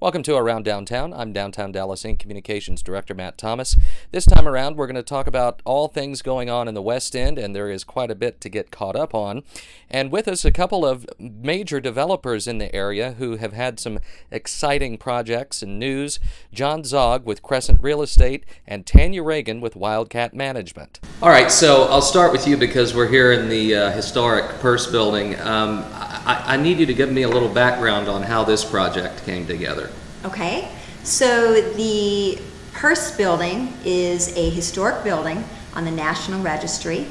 Welcome to Around Downtown. I'm Downtown Dallas Inc. Communications Director Matt Thomas. This time around, we're going to talk about all things going on in the West End, and there is quite a bit to get caught up on. And with us, a couple of major developers in the area who have had some exciting projects and news John Zogg with Crescent Real Estate, and Tanya Reagan with Wildcat Management. All right, so I'll start with you because we're here in the uh, historic Purse building. Um, I, I need you to give me a little background on how this project came together. Okay, so the Purse Building is a historic building on the National Registry.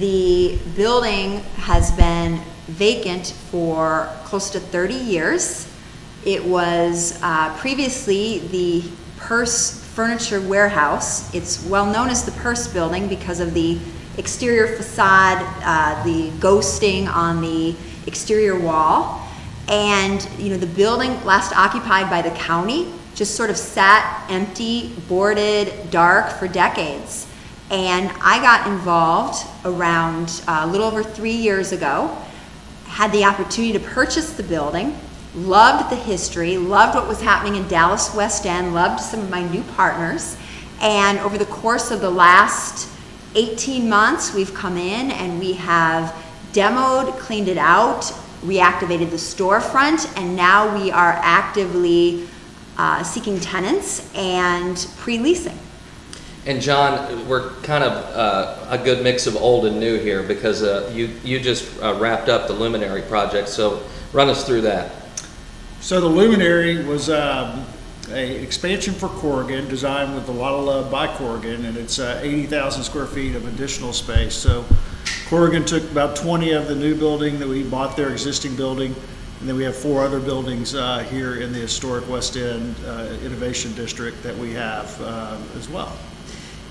The building has been vacant for close to 30 years. It was uh, previously the Purse Furniture Warehouse. It's well known as the Purse Building because of the exterior facade, uh, the ghosting on the exterior wall. And, you know, the building last occupied by the county just sort of sat empty, boarded, dark for decades. And I got involved around uh, a little over three years ago, had the opportunity to purchase the building, loved the history, loved what was happening in Dallas West End, loved some of my new partners. And over the course of the last 18 months, we've come in and we have demoed, cleaned it out, reactivated the storefront, and now we are actively uh, seeking tenants and pre-leasing. And John, we're kind of uh, a good mix of old and new here because uh, you you just uh, wrapped up the Luminary project. So run us through that. So the Luminary was um, a expansion for Corgan, designed with a lot of love by Corgan, and it's uh, 80,000 square feet of additional space. So Corgan took about 20 of the new building that we bought their existing building, and then we have four other buildings uh, here in the historic West End uh, Innovation District that we have uh, as well.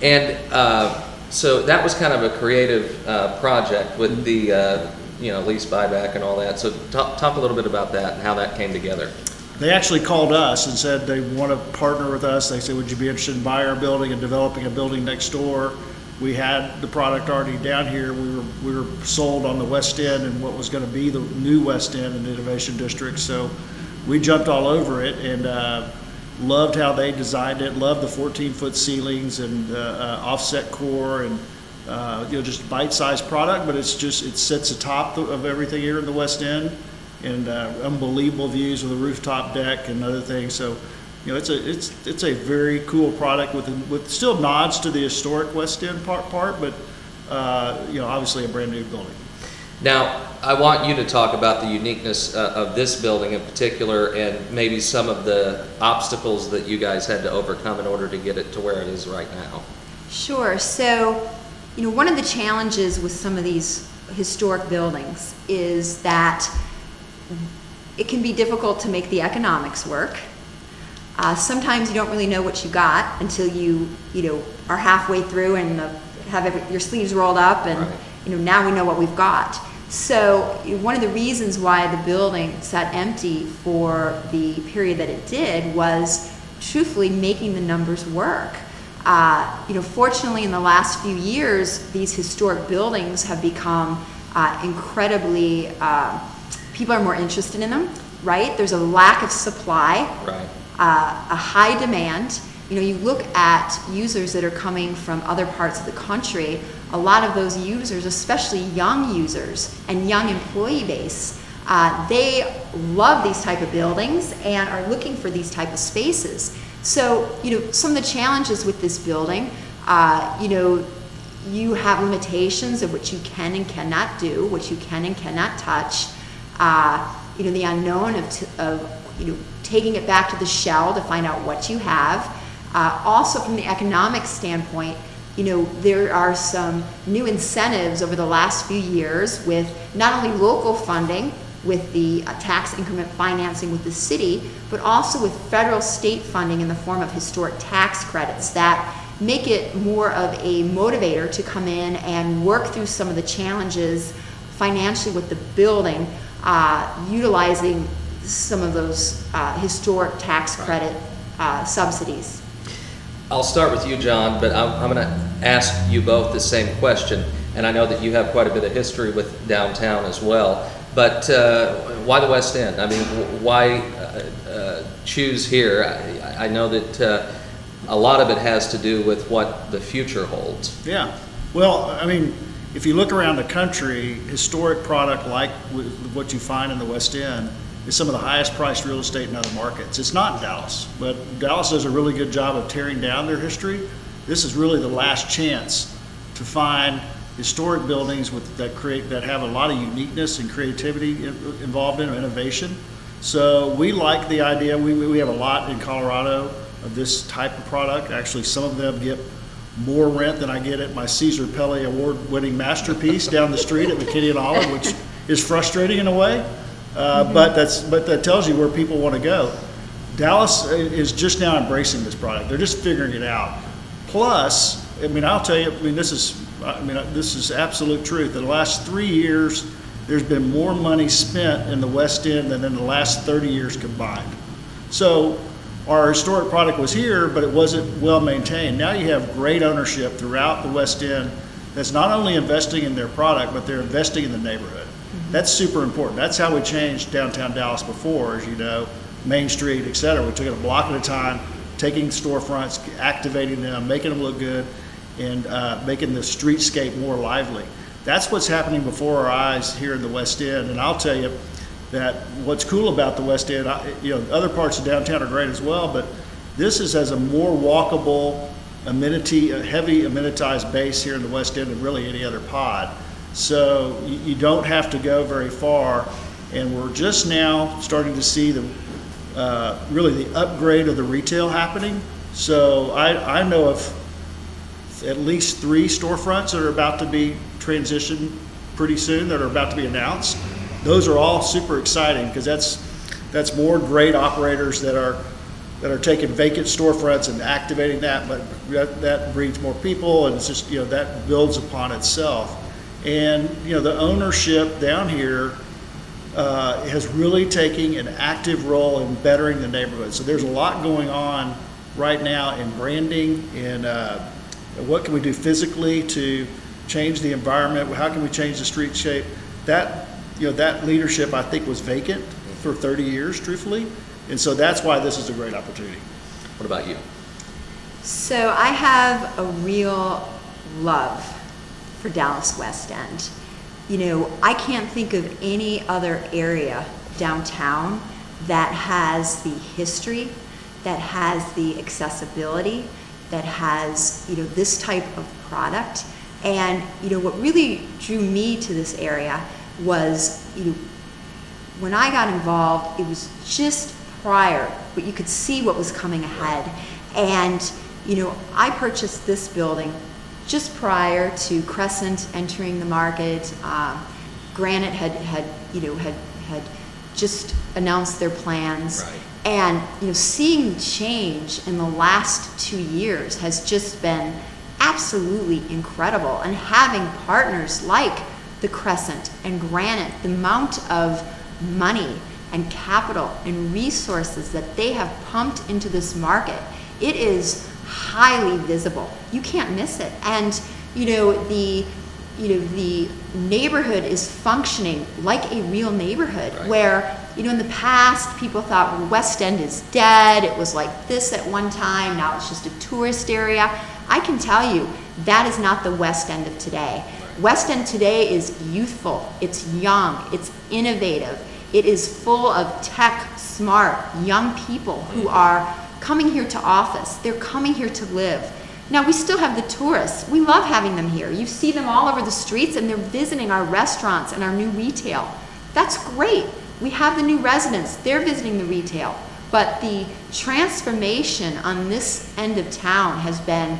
And uh, so that was kind of a creative uh, project with the uh, you know lease buyback and all that. So talk, talk a little bit about that and how that came together. They actually called us and said they want to partner with us. They said, would you be interested in buying our building and developing a building next door? We had the product already down here. We were, we were sold on the West End and what was going to be the new West End and Innovation District. So we jumped all over it and uh, loved how they designed it, loved the 14 foot ceilings and uh, offset core and uh, you know just bite-sized product, but it's just it sits atop the, of everything here in the West End and uh, unbelievable views with a rooftop deck and other things. So you know it's a it's it's a very cool product with with still nods to the historic West End part part, but uh, you know obviously a brand new building. Now, I want you to talk about the uniqueness uh, of this building in particular and maybe some of the obstacles that you guys had to overcome in order to get it to where it is right now. Sure. So, you know, one of the challenges with some of these historic buildings is that it can be difficult to make the economics work. Uh, sometimes you don't really know what you got until you, you know, are halfway through and the, have every, your sleeves rolled up, and Right. you know now we know what we've got. So one of the reasons why the building sat empty for the period that it did was truthfully making the numbers work. Uh, you know, fortunately, in the last few years, these historic buildings have become uh, incredibly. Uh, people are more interested in them, right? There's a lack of supply Right. Uh, a high demand. You know, you look at users that are coming from other parts of the country, a lot of those users, especially young users and young employee base, uh, they love these type of buildings and are looking for these type of spaces. So, you know, some of the challenges with this building, uh, you know, you have limitations of what you can and cannot do, what you can and cannot touch. Uh, you know, the unknown of, of you know, taking it back to the shell to find out what you have. Uh, also, from the economic standpoint, you know, there are some new incentives over the last few years with not only local funding, with the uh, tax increment financing with the city, but also with federal state funding in the form of historic tax credits that make it more of a motivator to come in and work through some of the challenges financially with the building, uh, utilizing some of those uh, historic tax credit uh, subsidies. I'll start with you, John, but I'm, I'm going to ask you both the same question. And I know that you have quite a bit of history with downtown as well. But uh, why the West End? I mean, why uh, uh, choose here? I, I know that uh, a lot of it has to do with what the future holds. Yeah. Well, I mean, if you look around the country, historic product like what you find in the West End is some of the highest priced real estate in other markets. It's not Dallas, but Dallas does a really good job of tearing down their history. This is really the last chance to find historic buildings with, that create that have a lot of uniqueness and creativity in- involved in innovation. So we like the idea. We, we have a lot in Colorado of this type of product. Actually, some of them get more rent than I get at my Cesar Pelli award-winning masterpiece down the street at McKinney and Olive, which is frustrating in a way. Uh, But that's but that tells you where people want to go. Dallas is just now embracing this product. They're just figuring it out. Plus, I mean, I'll tell you. I mean, this is I mean, this is absolute truth. In the last three years, there's been more money spent in the West End than in the last 30 years combined. So our historic product was here, but it wasn't well maintained. Now you have great ownership throughout the West End that's not only investing in their product, but they're investing in the neighborhood. That's super important. That's how we changed downtown Dallas before, as you know, Main Street, et cetera. We took it a block at a time, taking storefronts, activating them, making them look good, and uh, making the streetscape more lively. That's what's happening before our eyes here in the West End. And I'll tell you, that what's cool about the West End, I- you know, other parts of downtown are great as well, but this is as a more walkable, amenity, a heavy amenitized base here in the West End than really any other pod. So you, you don't have to go very far, and we're just now starting to see the, uh, really the upgrade of the retail happening. So I, I know of at least three storefronts that are about to be transitioned pretty soon that are about to be announced. Those are all super exciting because that's that's more great operators that are that are taking vacant storefronts and activating that, but that, that breeds more people and it's just you know that builds upon itself. And you know the ownership down here uh, has really taken an active role in bettering the neighborhood. So there's a lot going on right now in branding and uh, what can we do physically to change the environment? How can we change the street shape? That you know that leadership I think was vacant for 30 years, truthfully, and so that's why this is a great opportunity. What about you? So I have a real love for Dallas West End. You know, I can't think of any other area downtown that has the history, that has the accessibility, that has, you know, this type of product. And, you know, what really drew me to this area was, you know, when I got involved, it was just prior, but you could see what was coming ahead. And, you know, I purchased this building just prior to Crescent entering the market. Uh, Granite had, had, you know, had, had just announced their plans. Right. And, you know, seeing the change in the last two years has just been absolutely incredible. And having partners like the Crescent and Granite, the amount of money and capital and resources that they have pumped into this market, it is highly visible. You can't miss it. And you know the you know the neighborhood is functioning like a real neighborhood Right. where you know in the past people thought well, West End is dead. It was like this at one time. Now it's just a tourist area. I can tell you that is not the West End of today. West End today is youthful. It's young. It's innovative. It is full of tech, smart, young people who mm-hmm. are coming here to office. They're coming here to live. Now, we still have the tourists. We love having them here. You see them all over the streets and they're visiting our restaurants and our new retail. That's great. We have the new residents. They're visiting the retail. But the transformation on this end of town has been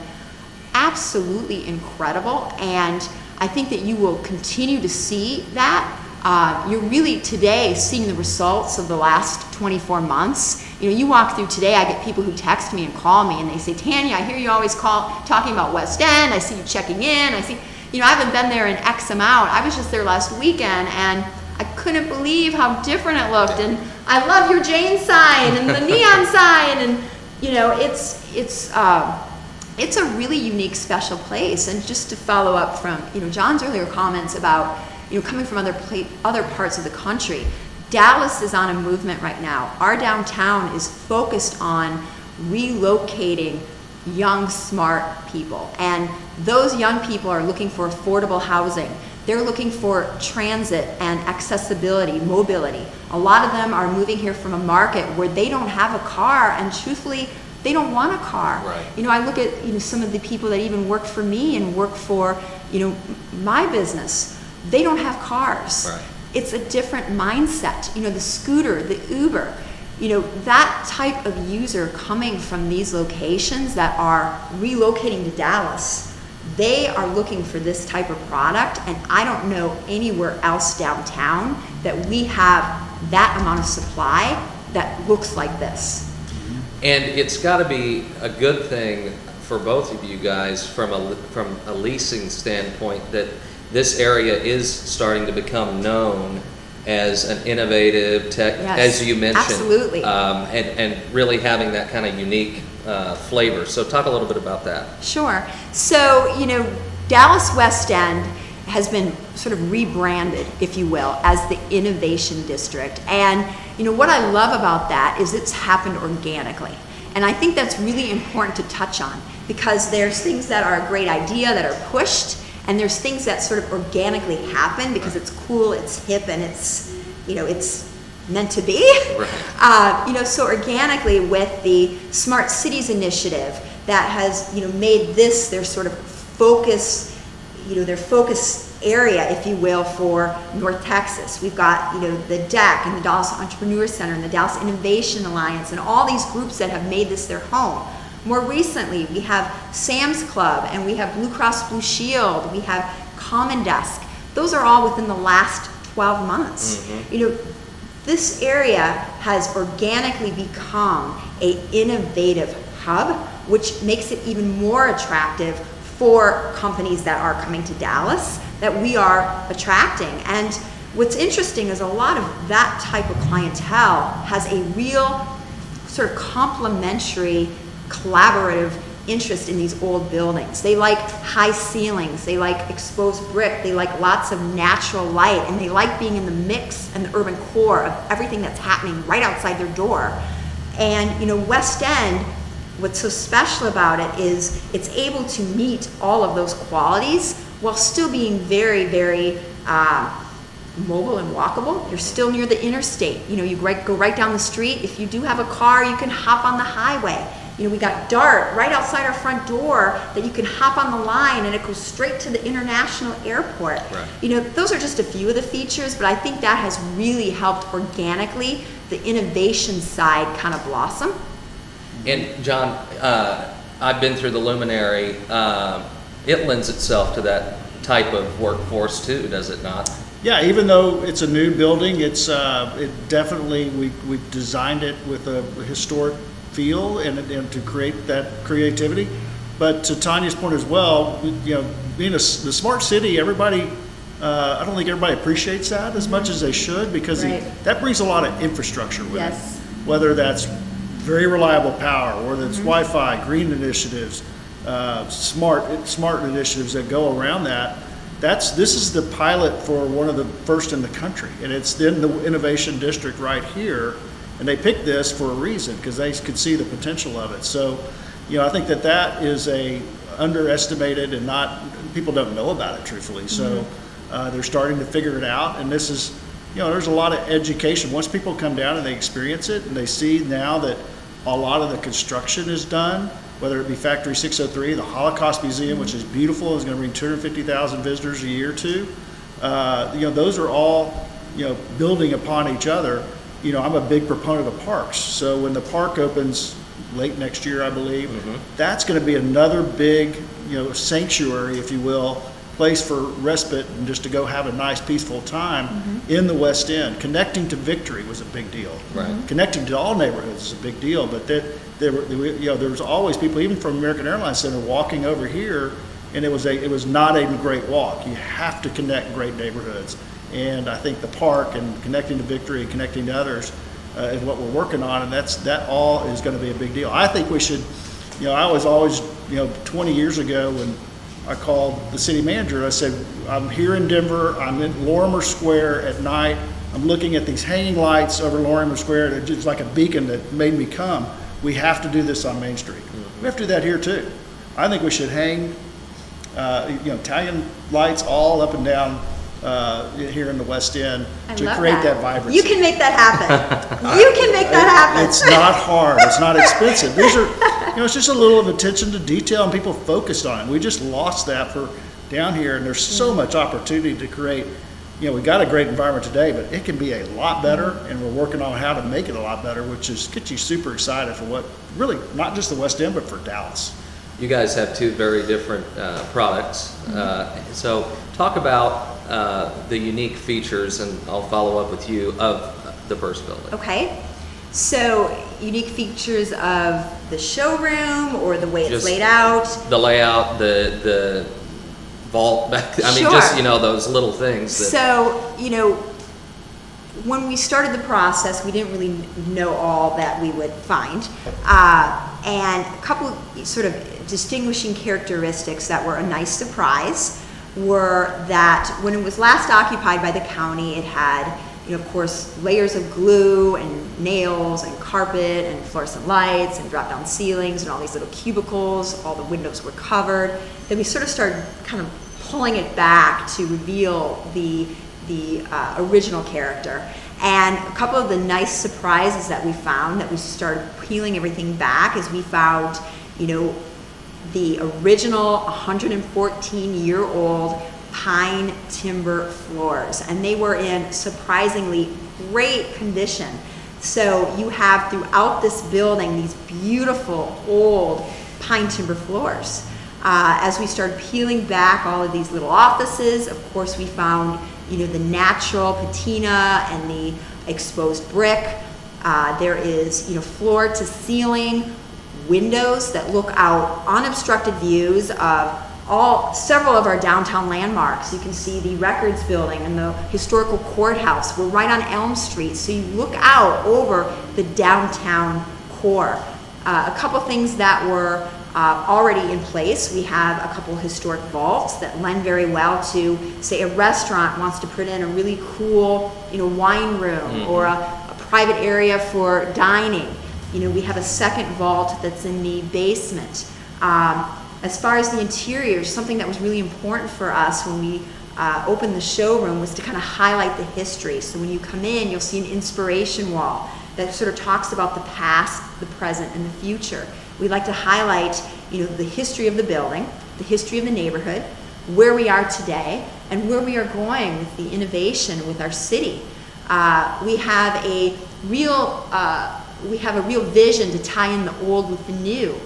absolutely incredible. And I think that you will continue to see that. Uh, you're really today seeing the results of the last 24 months. You know, you walk through today, I get people who text me and call me and they say, Tanya, I hear you always call talking about West End. I see you checking in. I see, you know, I haven't been there in X amount. I was just there last weekend and I couldn't believe how different it looked. And I love your Jane sign and the neon sign. And, you know, it's, it's, uh, it's a really unique, special place. And just to follow up from you know John's earlier comments about you know coming from other pla- other parts of the country, Dallas is on a movement right now. Our downtown is focused on relocating young, smart people. And those young people are looking for affordable housing. They're looking for transit and accessibility, mobility. A lot of them are moving here from a market where they don't have a car, and truthfully, they don't want a car. Right. You know, I look at you know some of the people that even work for me and work for you know my business. They don't have cars. Right. It's a different mindset. You know, the scooter, the Uber. You know, that type of user coming from these locations that are relocating to Dallas, they are looking for this type of product, and I don't know anywhere else downtown that we have that amount of supply that looks like this. And it's got to be a good thing for both of you guys from a from a leasing standpoint that this area is starting to become known as an innovative tech, Yes, as you mentioned, absolutely. um, and and really having that kind of unique uh, flavor. So talk a little bit about that. Sure. So, you know, Dallas West End has been sort of rebranded, if you will, as the Innovation District. And, you know, what I love about that is it's happened organically. And I think that's really important to touch on because there's things that are a great idea that are pushed, and there's things that sort of organically happen because it's cool, it's hip, and it's, you know, it's meant to be. Right. Uh, you know, so organically with the Smart Cities Initiative that has, you know, made this their sort of focus, you know, their focus area, if you will, for North Texas. We've got, you know, the DEC and the Dallas Entrepreneur Center and the Dallas Innovation Alliance and all these groups that have made this their home. More recently, we have Sam's Club and we have Blue Cross Blue Shield, we have Common Desk. Those are all within the last 12 months. Mm-hmm. You know, this area has organically become a innovative hub, which makes it even more attractive for companies that are coming to Dallas that we are attracting. And what's interesting is a lot of that type of clientele has a real sort of complementary, collaborative interest in these old buildings. They like high ceilings, they like exposed brick, they like lots of natural light, and they like being in the mix and the urban core of everything that's happening right outside their door. And you know, West End, what's so special about it is it's able to meet all of those qualities while still being very, very uh, mobile and walkable. You're still near the interstate. You know, you go right down the street. If you do have a car, you can hop on the highway. You know, we got DART right outside our front door that you can hop on the line and it goes straight to the international airport. Right. You know, those are just a few of the features, but I think that has really helped organically the innovation side kind of blossom. And John, uh, I've been through the Luminary. Um, it lends itself to that type of workforce too, does it not? Yeah, even though it's a new building, it's, uh, it definitely, we, we designed it with a historic feel and, and to create that creativity. But to Tanya's point as well, you know, being a, the smart city, everybody, uh, I don't think everybody appreciates that as much as they should because Right. that brings a lot of infrastructure with Yes. it. Whether that's very reliable power, whether it's Wi-Fi, green initiatives, uh, smart, smart initiatives that go around that. That's, this is the pilot for one of the first in the country, and it's in the innovation district right here. And they picked this for a reason, because they could see the potential of it. So, you know, I think that that is a underestimated and not, people don't know about it truthfully. So, uh, they're starting to figure it out, and this is, you know, there's a lot of education. Once people come down and they experience it, and they see now that a lot of the construction is done, whether it be Factory 603, the Holocaust Museum, which is beautiful, is going to bring 250,000 visitors a year to. Uh, you know, those are all, you know, building upon each other. You know, I'm a big proponent of parks. So when the park opens late next year, I believe, mm-hmm. that's going to be another big, you know, sanctuary, if you will, place for respite and just to go have a nice, peaceful time mm-hmm. in the West End. Connecting to Victory was a big deal Right. Mm-hmm. connecting to all neighborhoods is a big deal, but there, there, were- you know, there was always people, even from American Airlines Center, walking over here, and it was a, it was not a great walk. You have to connect great neighborhoods, and I think the park and connecting to Victory and connecting to others uh, is what we're working on, and that's that all is going to be a big deal. I think we should, you know, I was always, you know, 20 years ago when I called the city manager. I said, I'm here in Denver. I'm in Larimer Square at night. I'm looking at these hanging lights over Larimer Square, they're just like a beacon that made me come. We have to do this on Main Street. We have to do that here too. I think we should hang, uh, you know, Italian lights all up and down, uh, here in the West End I to love create that vibrancy. You can make that happen. You can make that happen. It's not hard. It's not expensive. These are, you know, it's just a little of attention to detail and people focused on it. We just lost that for down here and there's so much opportunity to create, you know, we got a great environment today, but it can be a lot better and we're working on how to make it a lot better, which is get you super excited for what, really, not just the West End, but for Dallas. You guys have two very different uh, products. Uh, So talk about uh, the unique features, and I'll follow up with you, of the Purse Building. Okay, so unique features of the showroom or the way it's Just- laid out. The layout, the, the vault back, I mean, just, Sure. you know, those little things that, So, you know, when we started the process, we didn't really know all that we would find. Uh, and a couple sort of distinguishing characteristics that were a nice surprise were that when it was last occupied by the county, it had, you know, of course, layers of glue and nails and carpet and fluorescent lights and drop down ceilings and all these little cubicles. All the windows were covered. Then we sort of started kind of pulling it back to reveal the the uh, original character. And a couple of the nice surprises that we found that we started peeling everything back is we found, you know, the original 114 year old pine timber floors, and they were in surprisingly great condition. So you have throughout this building these beautiful old pine timber floors. Uh, as we started peeling back all of these little offices, of course, we found you know the natural patina and the exposed brick. Uh, there is you know floor to ceiling windows that look out unobstructed views of all several of our downtown landmarks. You can see the Records Building and the historical courthouse. We're right on Elm Street, so you look out over the downtown core. Uh, a couple things that were uh, already in place. We have a couple historic vaults that lend very well to, say, a restaurant wants to put in a really cool, you know, wine room or a, a private area for dining. You know, we have a second vault that's in the basement. Um, as far as the interior, something that was really important for us when we uh, opened the showroom was to kind of highlight the history. So when you come in, you'll see an inspiration wall that sort of talks about the past, the present, and the future. We like to highlight, you know, the history of the building, the history of the neighborhood, where we are today, and where we are going with the innovation with our city. Uh, we have a real uh, we have a real vision to tie in the old with the new.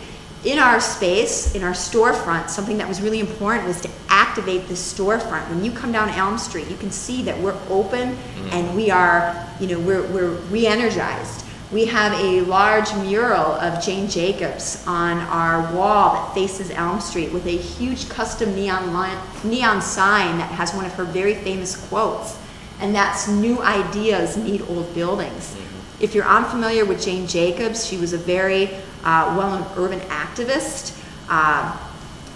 In our space, in our storefront, something that was really important was to activate the storefront. When you come down Elm Street, you can see that we're open mm-hmm. and we are, you know, we're, we're re-energized. We have a large mural of Jane Jacobs on our wall that faces Elm Street with a huge custom neon, line, neon sign that has one of her very famous quotes. And that's new ideas need old buildings. Mm-hmm. If you're unfamiliar with Jane Jacobs, she was a very uh, well-known urban activist. Uh,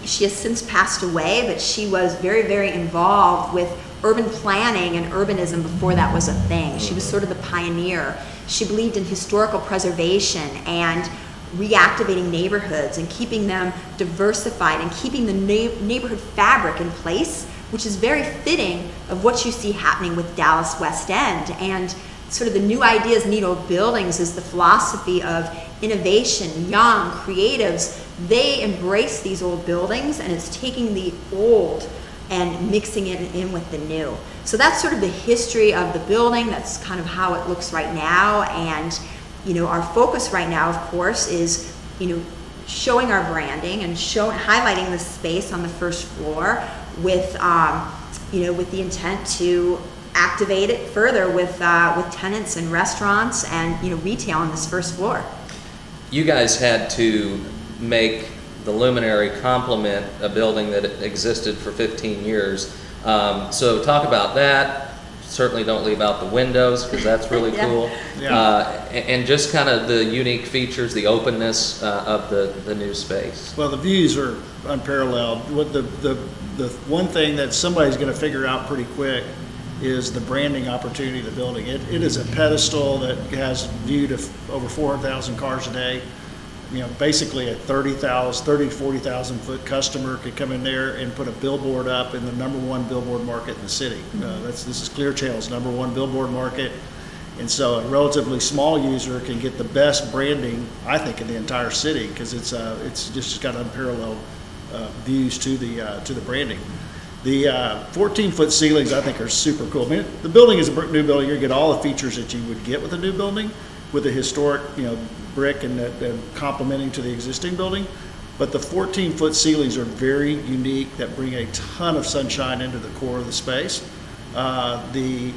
she has since passed away, but she was very, very involved with urban planning and urbanism before that was a thing. She was sort of the pioneer. She believed in historical preservation and reactivating neighborhoods and keeping them diversified and keeping the na- neighborhood fabric in place, which is very fitting of what you see happening with Dallas West End. And sort of the new ideas need old buildings is the philosophy of innovation, young, creatives. They embrace these old buildings and it's taking the old and mixing it in with the new. So that's sort of the history of the building. That's kind of how it looks right now. And, you know, our focus right now, of course, is, you know, showing our branding and showing highlighting the space on the first floor with, um, you know, with the intent to activate it further with, uh, with tenants and restaurants and, you know, retail on this first floor. you guys had to make the luminary complement a building that existed for 15 years. Um, so talk about that. Certainly don't leave out the windows because that's really Yeah. cool. Yeah. Uh, a- and just kind of the unique features, the openness uh, of the, the new space. Well, the views are unparalleled. What the, the, the one thing that somebody's gonna figure out pretty quick is the branding opportunity of the building. It, it is a pedestal that has viewed over 400,000 cars a day. You know, basically a 30,000, 30 to 40,000 foot customer could come in there and put a billboard up in the number one billboard market in the city. Uh, that's, this is Clear Channel's number one billboard market. And so a relatively small user can get the best branding, I think, in the entire city because it's, uh, it's just got unparalleled uh, views to the, uh, to the branding. The uh, 14-foot ceilings, I think, are super cool. I mean, the building is a brick new building. You get all the features that you would get with a new building, with a historic, you know, brick and, that- and complementing to the existing building. But the 14-foot ceilings are very unique that bring a ton of sunshine into the core of the space. Uh, The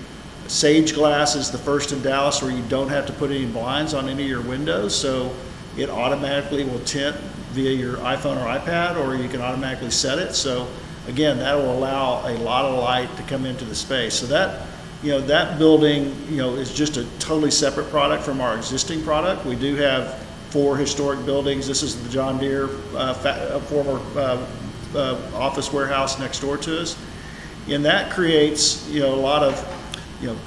Sage Glass is the first in Dallas where you don't have to put any blinds on any of your windows, so it automatically will tint via your iPhone or iPad, or you can automatically set it. So again, that will allow a lot of light to come into the space. So that, you know, that building, you know, is just a totally separate product from our existing product. We do have four historic buildings. This is the John Deere, uh, fa- uh, former, uh, uh, office warehouse next door to us. And that creates, you know, a lot of, you know,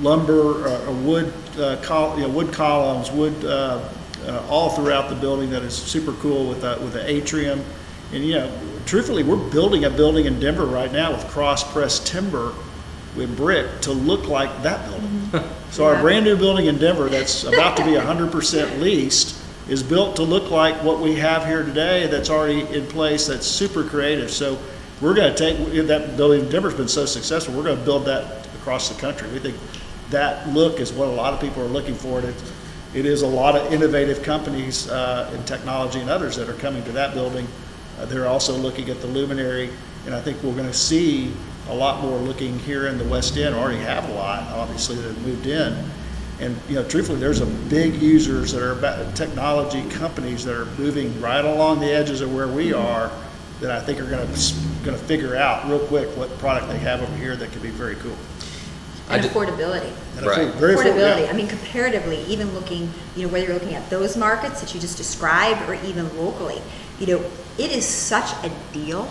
lumber, uh, or wood, uh, col, you know, wood columns, wood, all throughout the building that is super cool with a, with an atrium. And, you know, truthfully, we're building a building in Denver right now with cross-pressed timber with brick to look like that building. So our brand-new building in Denver that's about to be hundred percent leased is built to look like what we have here today that's already in place, that's super creative. So we're gonna take, that building in Denver's been so successful, we're gonna build that across the country. We think that look is what a lot of people are looking for. And it, it is a lot of innovative companies uh, in technology and others that are coming to that building. Uh, They're also looking at the luminary, and I think we're gonna see a lot more looking here in the West End, already have a lot, obviously, that have moved in. And, you know, truthfully, there's a big users that are about, technology companies that are moving right along the edges of where we are that I think are gonna, s- gonna figure out real quick what product they have over here that could be very cool. And did- affordability. And Right. think very Affordability, yeah. I mean comparatively, even looking, you know, whether you're looking at those markets that you just described or even locally, you know, it is such a deal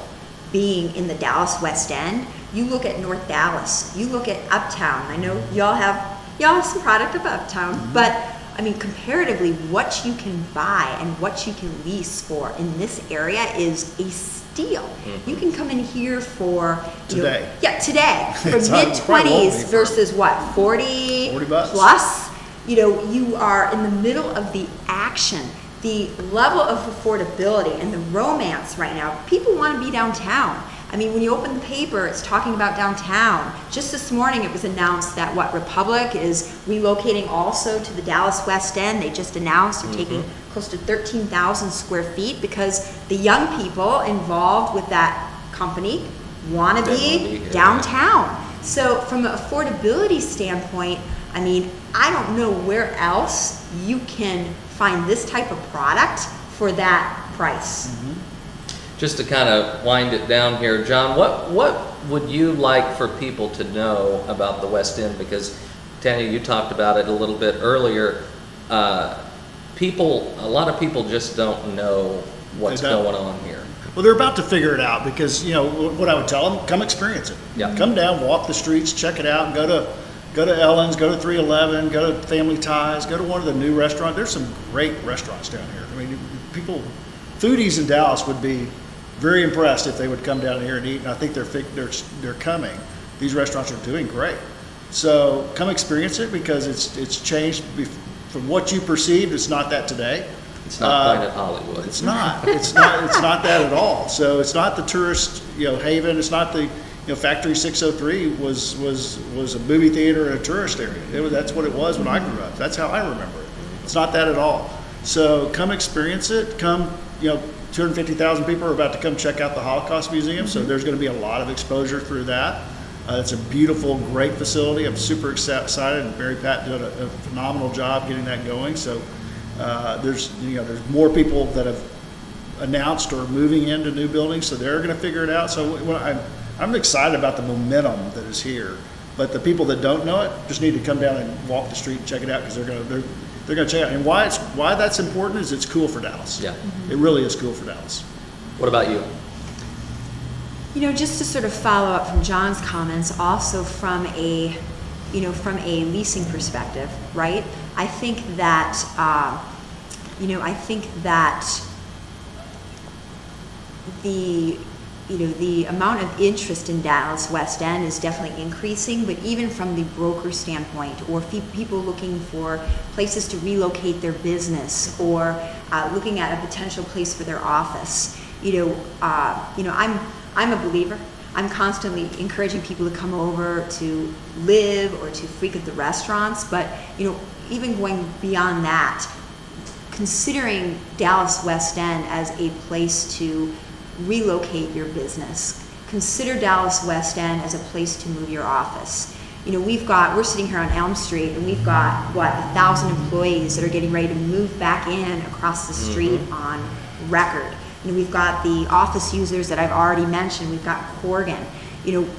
being in the Dallas West End. You look at North Dallas, you look at Uptown, I know y'all have, y'all have some product of Uptown, Mm-hmm. but I mean comparatively, what you can buy and what you can lease for in this area is a steal. You can come in here for, you know, Today. yeah, today, for mid probably won't be twenties versus what, forty? 40 bucks. Plus, you know, you are in the middle of the action. The level of affordability and the romance right now, people want to be downtown. I mean, when you open the paper, it's talking about downtown. Just this morning, it was announced that what Republic is relocating also to the Dallas West End. They just announced they're taking close to 13,000 square feet because the young people involved with that company want to be be downtown. So from an affordability standpoint, I mean, I don't know where else you can find this type of product for that price. Just to kind of wind it down here, John, what, what would you like for people to know about the West End? Because Tanya, you talked about it a little bit earlier. Uh, people, a lot of people just don't know what's don't. going on here. Well, they're about to figure it out because, you know, what I would tell them, come experience it. Yeah. Come down, walk the streets, check it out, and go to, go to Ellen's, go to 311, go to Family Ties, go to one of the new restaurants. There's some great restaurants down here. I mean, people, foodies in Dallas would be very impressed if they would come down here and eat, and I think they're, they're, they're coming. These restaurants are doing great. So come experience it because it's, it's changed from what you perceived, it's not that today. It's not Uh, Planet Hollywood. It's not. It's not. It's not that at all. So it's not the tourist, you know, haven. It's not the, you know, Factory 603 was was was a movie theater and a tourist area. It was, that's what it was when I grew up. That's how I remember it. It's not that at all. So come experience it. Come, you know, 250,000 people are about to come check out the Holocaust Museum. So there's going to be a lot of exposure through that. Uh, it's a beautiful, great facility. I'm super excited, and Mary Pat did a, a phenomenal job getting that going. So uh, there's, you know, there's more people that have announced or moving into new buildings, so they're going to figure it out. So when I'm, I'm excited about the momentum that is here. But the people that don't know it just need to come down and walk the street and check it out because they're going to they're, they're going to check it out. And why it's why that's important is it's cool for Dallas. Yeah. It really is cool for Dallas. What about you? You know, just to sort of follow up from John's comments, also from a, you know, from a leasing perspective, right? I think that, uh, you know, I think that the, you know, the amount of interest in Dallas West End is definitely increasing, but even from the broker standpoint, or fe- people looking for places to relocate their business, or uh, looking at a potential place for their office, you know, uh, you know, I'm, I'm a believer. I'm constantly encouraging people to come over to live or to frequent the restaurants, but, you know, even going beyond that, considering Dallas West End as a place to relocate your business. Consider Dallas West End as a place to move your office. You know, we've got, we're sitting here on Elm Street and we've got, what, a thousand employees that are getting ready to move back in across the mm-hmm. street on record. You know, we've got the office users that I've already mentioned, we've got Corgan. You know,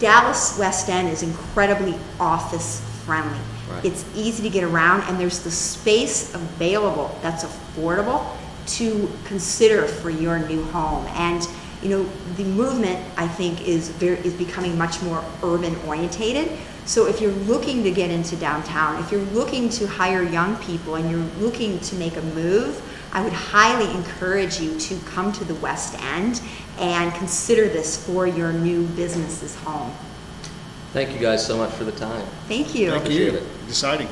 Dallas West End is incredibly office friendly. Right. It's easy to get around and there's the space available that's affordable to consider for your new home. And, you know, the movement, I think, is very, is becoming much more urban orientated. So if you're looking to get into downtown, if you're looking to hire young people and you're looking to make a move, I would highly encourage you to come to the West End and consider this for your new business's home. Thank you guys so much for the time. Thank you. Thank Appreciate you. it. Exciting.